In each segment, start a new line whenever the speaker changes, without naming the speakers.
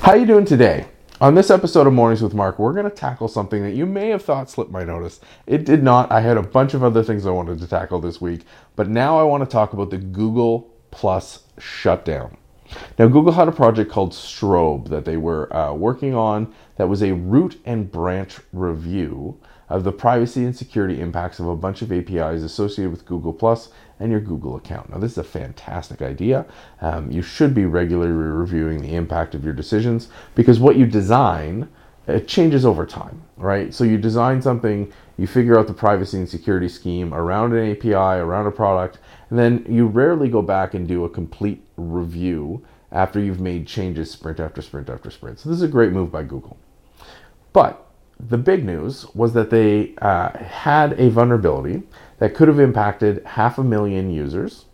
How you doing today? On this episode of Mornings with Mark, we're going to tackle something that you may have thought slipped my notice. It did not. I had a bunch of other things I wanted to tackle this week, but now I want to talk about the Google Plus shutdown. Now, Google had a project called Strobe that they were uh, working on that was a root and branch review of the privacy and security impacts of a bunch of APIs associated with Google Plus and your Google account. Now, this is a fantastic idea. Um, you should be regularly reviewing the impact of your decisions because what you design it changes over time, right? So you design something, you figure out the privacy and security scheme around an API, around a product, and then you rarely go back and do a complete review after you've made changes sprint after sprint after sprint. So this is a great move by Google. But the big news was that they uh, had a vulnerability that could have impacted half a million users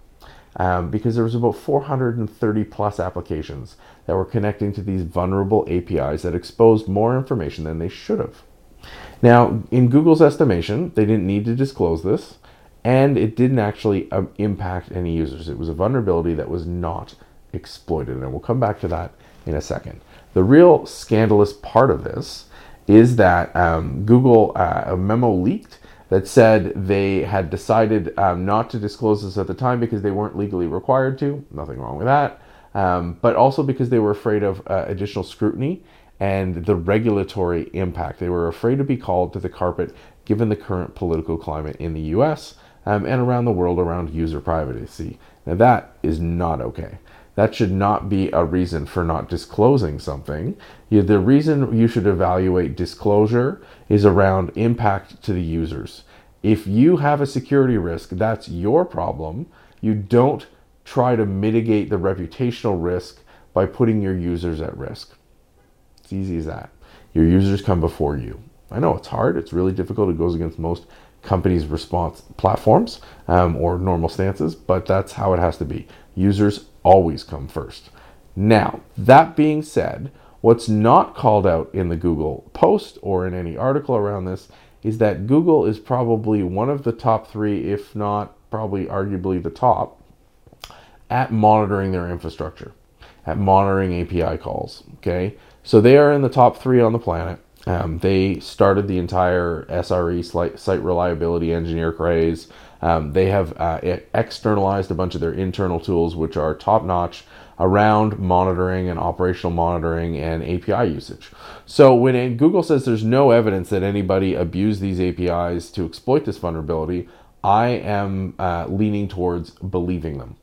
um, because there was about 430 plus applications that were connecting to these vulnerable APIs that exposed more information than they should have. Now, in Google's estimation, they didn't need to disclose this, and it didn't actually um, impact any users. It was a vulnerability that was not exploited, and we'll come back to that in a second. The real scandalous part of this is that um, Google, uh, a memo leaked that said they had decided um, not to disclose this at the time because they weren't legally required to. Nothing wrong with that. Um, but also because they were afraid of uh, additional scrutiny and the regulatory impact. They were afraid to be called to the carpet given the current political climate in the US um, and around the world around user privacy. Now, that is not okay. That should not be a reason for not disclosing something. The reason you should evaluate disclosure is around impact to the users. If you have a security risk, that's your problem. You don't try to mitigate the reputational risk by putting your users at risk. It's easy as that. Your users come before you. I know it's hard, it's really difficult, it goes against most companies' response platforms um, or normal stances, but that's how it has to be. Users always come first. Now, that being said, what's not called out in the Google post or in any article around this is that Google is probably one of the top three, if not probably arguably the top, at monitoring their infrastructure, at monitoring API calls. Okay, so they are in the top three on the planet. Um, they started the entire SRE site reliability engineer craze. Um, they have uh, externalized a bunch of their internal tools, which are top notch around monitoring and operational monitoring and API usage. So when Google says there's no evidence that anybody abused these APIs to exploit this vulnerability, I am uh, leaning towards believing them.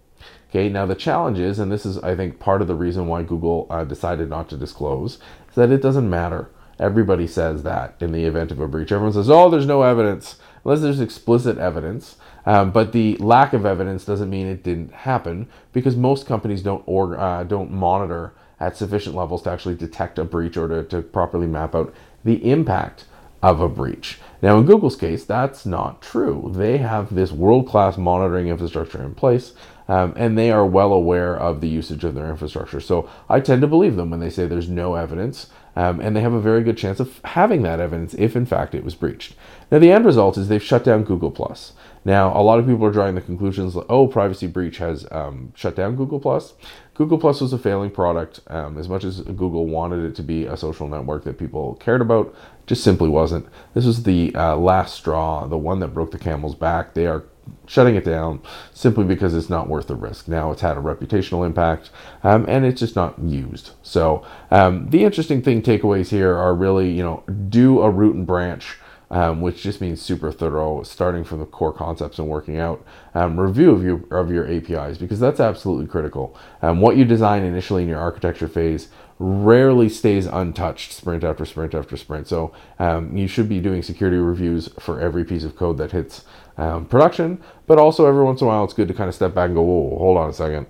Okay, now the challenge is, and this is I think part of the reason why Google uh, decided not to disclose, is that it doesn't matter. Everybody says that in the event of a breach. Everyone says, oh, there's no evidence, unless there's explicit evidence. Um, but the lack of evidence doesn't mean it didn't happen because most companies don't or, uh, don't monitor at sufficient levels to actually detect a breach or to, to properly map out the impact of a breach. Now, in Google's case, that's not true. They have this world class monitoring infrastructure in place, um, and they are well aware of the usage of their infrastructure. So I tend to believe them when they say there's no evidence, um, and they have a very good chance of having that evidence if, in fact, it was breached. Now, the end result is they've shut down Google Plus. Now, a lot of people are drawing the conclusions like, oh, privacy breach has um, shut down Google Plus. Google Plus was a failing product. Um, as much as Google wanted it to be a social network that people cared about, just simply wasn't. This was the uh, last straw, the one that broke the camel's back. They are shutting it down simply because it's not worth the risk. Now it's had a reputational impact um, and it's just not used. So um, the interesting thing takeaways here are really, you know, do a root and branch um, which just means super thorough, starting from the core concepts and working out um, review of your of your APIs because that's absolutely critical. Um, what you design initially in your architecture phase rarely stays untouched sprint after sprint after sprint. So um, you should be doing security reviews for every piece of code that hits um, production, but also every once in a while it's good to kind of step back and go, whoa, hold on a second.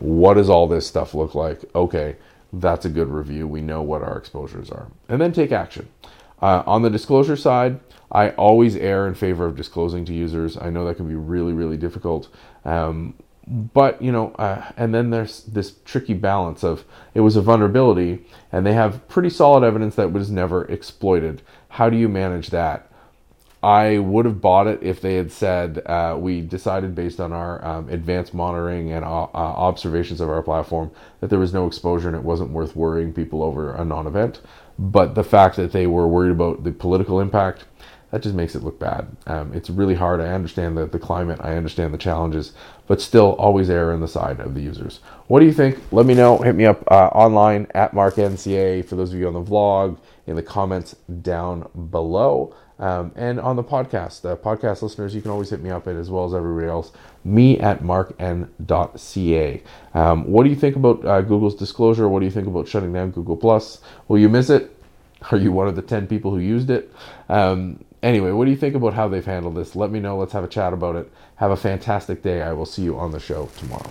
What does all this stuff look like? Okay, that's a good review. We know what our exposures are. And then take action. Uh, on the disclosure side, I always err in favor of disclosing to users. I know that can be really, really difficult. Um, but, you know, uh, and then there's this tricky balance of it was a vulnerability and they have pretty solid evidence that was never exploited. How do you manage that? I would have bought it if they had said uh, we decided based on our um, advanced monitoring and uh, uh, observations of our platform that there was no exposure and it wasn't worth worrying people over a non-event. But the fact that they were worried about the political impact, that just makes it look bad. Um, it's really hard. I understand the, the climate, I understand the challenges, but still always err on the side of the users. What do you think? Let me know. Hit me up uh, online at MarkNCA for those of you on the vlog, in the comments down below. Um, and on the podcast, uh, podcast listeners, you can always hit me up at as well as everybody else. Me at markn.ca. Um, what do you think about uh, Google's disclosure? What do you think about shutting down Google Plus? Will you miss it? Are you one of the ten people who used it? Um, anyway, what do you think about how they've handled this? Let me know. Let's have a chat about it. Have a fantastic day. I will see you on the show tomorrow.